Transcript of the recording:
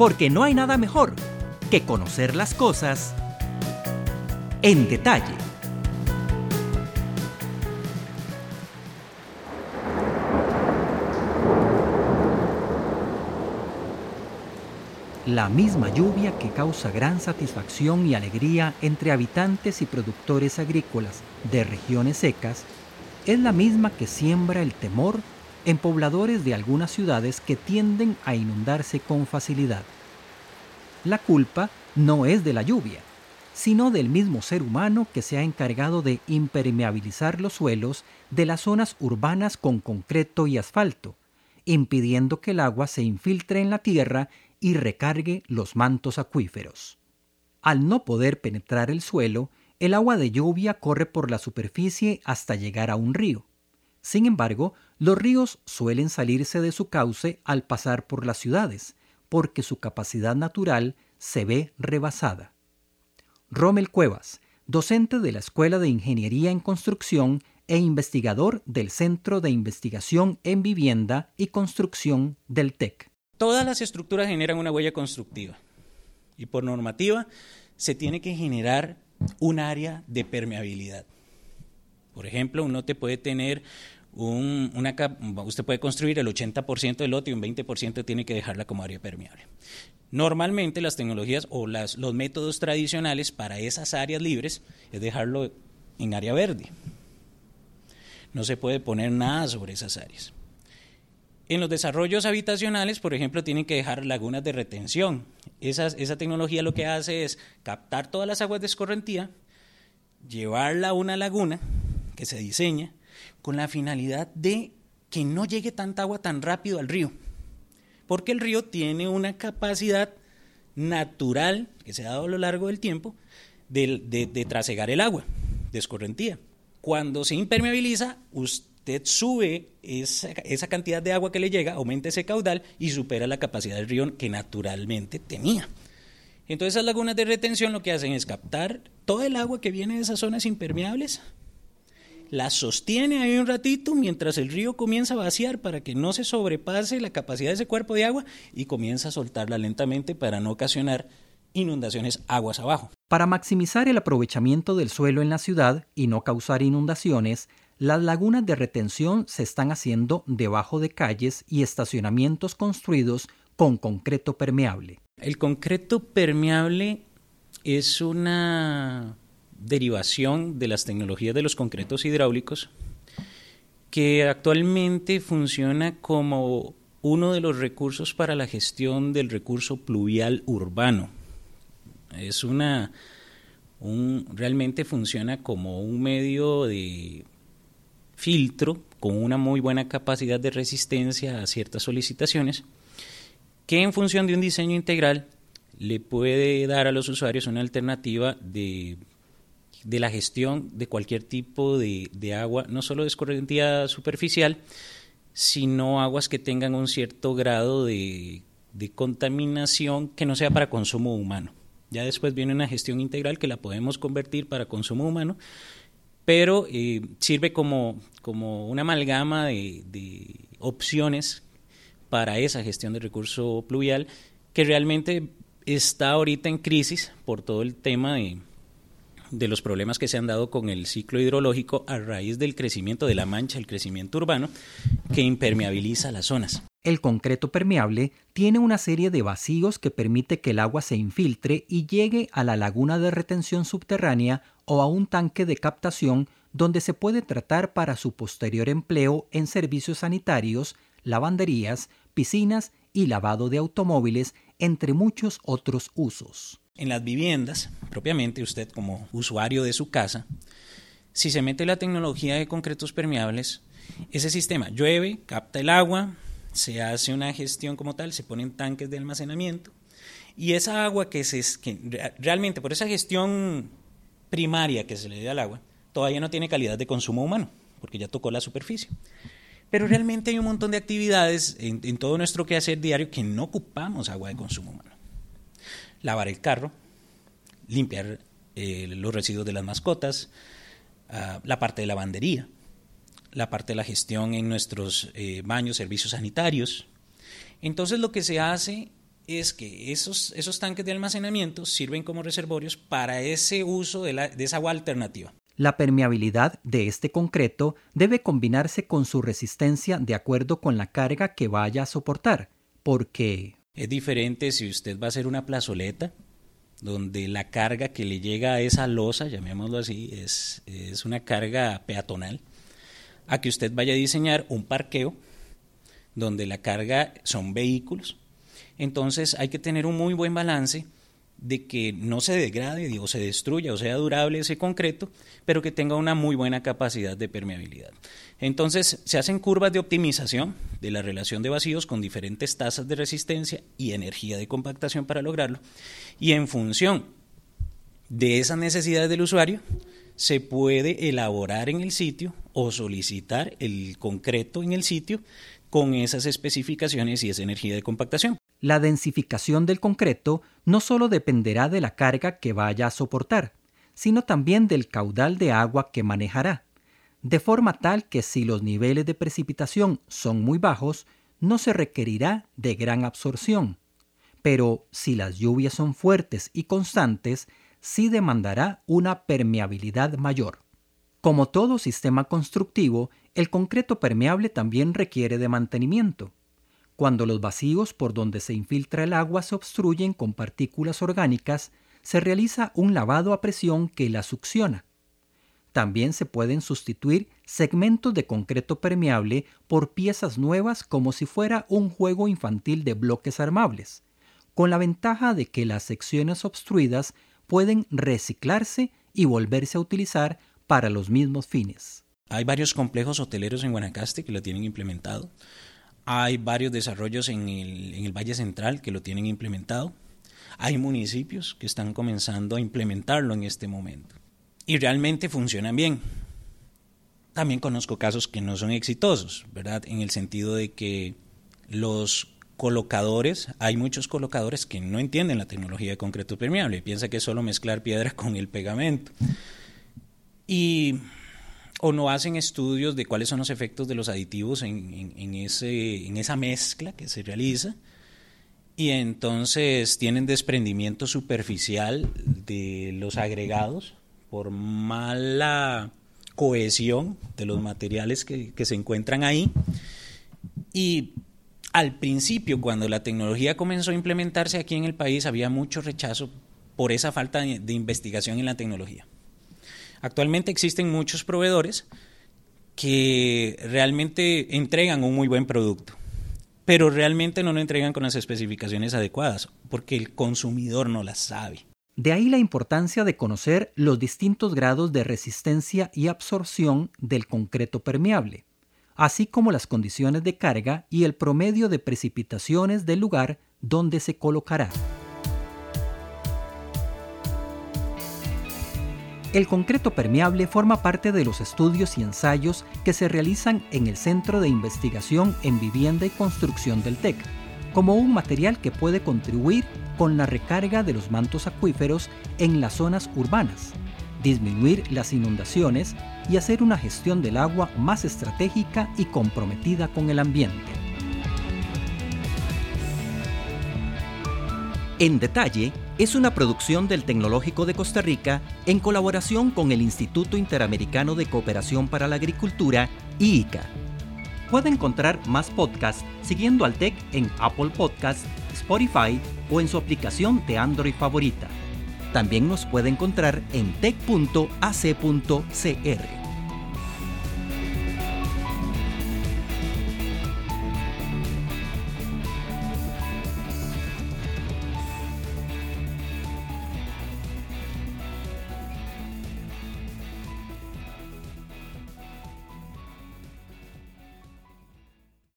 porque no hay nada mejor que conocer las cosas en detalle. La misma lluvia que causa gran satisfacción y alegría entre habitantes y productores agrícolas de regiones secas es la misma que siembra el temor en pobladores de algunas ciudades que tienden a inundarse con facilidad. La culpa no es de la lluvia, sino del mismo ser humano que se ha encargado de impermeabilizar los suelos de las zonas urbanas con concreto y asfalto, impidiendo que el agua se infiltre en la tierra y recargue los mantos acuíferos. Al no poder penetrar el suelo, el agua de lluvia corre por la superficie hasta llegar a un río. Sin embargo, los ríos suelen salirse de su cauce al pasar por las ciudades, porque su capacidad natural se ve rebasada. Rommel Cuevas, docente de la Escuela de Ingeniería en Construcción e investigador del Centro de Investigación en Vivienda y Construcción del TEC. Todas las estructuras generan una huella constructiva y por normativa se tiene que generar un área de permeabilidad. Por ejemplo, uno te puede tener un, una, usted puede construir el 80% del lote y un 20% tiene que dejarla como área permeable. Normalmente las tecnologías o los métodos tradicionales para esas áreas libres es dejarlo en área verde. No se puede poner nada sobre esas áreas. En los desarrollos habitacionales, por ejemplo, tienen que dejar lagunas de retención. Esa, tecnología lo que hace es captar todas las aguas de escorrentía, llevarla a una laguna que se diseña con la finalidad de que no llegue tanta agua tan rápido al río. Porque el río tiene una capacidad natural que se ha dado a lo largo del tiempo de, de trasegar el agua de escorrentía. Cuando se impermeabiliza, usted sube esa, cantidad de agua que le llega, aumenta ese caudal y supera la capacidad del río que naturalmente tenía. Entonces esas lagunas de retención lo que hacen es captar todo el agua que viene de esas zonas impermeables, la sostiene ahí un ratito mientras el río comienza a vaciar para que no se sobrepase la capacidad de ese cuerpo de agua y comienza a soltarla lentamente para no ocasionar inundaciones aguas abajo. Para maximizar el aprovechamiento del suelo en la ciudad y no causar inundaciones, las lagunas de retención se están haciendo debajo de calles y estacionamientos construidos con concreto permeable. El concreto permeable es una derivación de las tecnologías de los concretos hidráulicos que actualmente funciona como uno de los recursos para la gestión del recurso pluvial urbano. Es una un, realmente funciona como un medio de filtro con una muy buena capacidad de resistencia a ciertas solicitaciones, que en función de un diseño integral le puede dar a los usuarios una alternativa de, la gestión de cualquier tipo de, agua, no solo de escorrentía superficial, sino aguas que tengan un cierto grado de, de contaminación que no sea para consumo humano. Ya después viene una gestión integral que la podemos convertir para consumo humano, pero eh, sirve como, como una amalgama de, de, opciones para esa gestión de recurso pluvial que realmente está ahorita en crisis por todo el tema de, de los problemas que se han dado con el ciclo hidrológico a raíz del crecimiento de la mancha, el crecimiento urbano, que impermeabiliza las zonas. El concreto permeable tiene una serie de vacíos que permite que el agua se infiltre y llegue a la laguna de retención subterránea o a un tanque de captación donde se puede tratar para su posterior empleo en servicios sanitarios, lavanderías, piscinas y lavado de automóviles, entre muchos otros usos. En las viviendas, propiamente usted como usuario de su casa, si se mete la tecnología de concretos permeables, ese sistema llueve, capta el agua, se hace una gestión como tal, se ponen tanques de almacenamiento y esa agua que se que realmente por esa gestión primaria que se le da al agua, todavía no tiene calidad de consumo humano, porque ya tocó la superficie. Pero realmente hay un montón de actividades en, en todo nuestro quehacer diario que no ocupamos agua de consumo humano lavar el carro, limpiar eh, los residuos de las mascotas, ah, la parte de lavandería, la parte de la gestión en nuestros eh, baños, servicios sanitarios. Entonces lo que se hace es que esos, esos tanques de almacenamiento sirven como reservorios para ese uso de, de esa agua alternativa. La permeabilidad de este concreto debe combinarse con su resistencia de acuerdo con la carga que vaya a soportar, porque... Es diferente si usted va a hacer una plazoleta, donde la carga que le llega a esa losa, llamémoslo así, es, es una carga peatonal, a que usted vaya a diseñar un parqueo, donde la carga son vehículos. Entonces hay que tener un muy buen balance de que no se degrade o se destruya o sea durable ese concreto, pero que tenga una muy buena capacidad de permeabilidad. Entonces se hacen curvas de optimización de la relación de vacíos con diferentes tasas de resistencia y energía de compactación para lograrlo, y en función de esas necesidades del usuario, se puede elaborar en el sitio o solicitar el concreto en el sitio con esas especificaciones y esa energía de compactación. La densificación del concreto no solo dependerá de la carga que vaya a soportar, sino también del caudal de agua que manejará, de forma tal que si los niveles de precipitación son muy bajos, no se requerirá de gran absorción. Pero si las lluvias son fuertes y constantes, sí demandará una permeabilidad mayor. Como todo sistema constructivo, el concreto permeable también requiere de mantenimiento. Cuando los vacíos por donde se infiltra el agua se obstruyen con partículas orgánicas, se realiza un lavado a presión que la succiona. También se pueden sustituir segmentos de concreto permeable por piezas nuevas como si fuera un juego infantil de bloques armables, con la ventaja de que las secciones obstruidas pueden reciclarse y volverse a utilizar para los mismos fines. Hay varios complejos hoteleros en Guanacaste que lo tienen implementado. Hay varios desarrollos en el, Valle Central que lo tienen implementado. Hay municipios que están comenzando a implementarlo en este momento. Y realmente funcionan bien. También conozco casos que no son exitosos, ¿verdad? En el sentido de que los colocadores, hay muchos colocadores que no entienden la tecnología de concreto permeable, piensa que es solo mezclar piedra con el pegamento. Y o no hacen estudios de cuáles son los efectos de los aditivos en, ese, en esa mezcla que se realiza y entonces tienen desprendimiento superficial de los agregados por mala cohesión de los materiales que, que se encuentran ahí y al principio cuando la tecnología comenzó a implementarse aquí en el país había mucho rechazo por esa falta de investigación en la tecnología. Actualmente existen muchos proveedores que realmente entregan un muy buen producto, pero realmente no lo entregan con las especificaciones adecuadas, porque el consumidor no las sabe. De ahí la importancia de conocer los distintos grados de resistencia y absorción del concreto permeable, así como las condiciones de carga y el promedio de precipitaciones del lugar donde se colocará. El concreto permeable forma parte de los estudios y ensayos que se realizan en el Centro de Investigación en Vivienda y Construcción del TEC, como un material que puede contribuir con la recarga de los mantos acuíferos en las zonas urbanas, disminuir las inundaciones y hacer una gestión del agua más estratégica y comprometida con el ambiente. En detalle, es una producción del Tecnológico de Costa Rica en colaboración con el Instituto Interamericano de Cooperación para la Agricultura, IICA. Puede encontrar más podcasts siguiendo al TEC en Apple Podcasts, Spotify o en su aplicación de Android favorita. También nos puede encontrar en tech.ac.cr.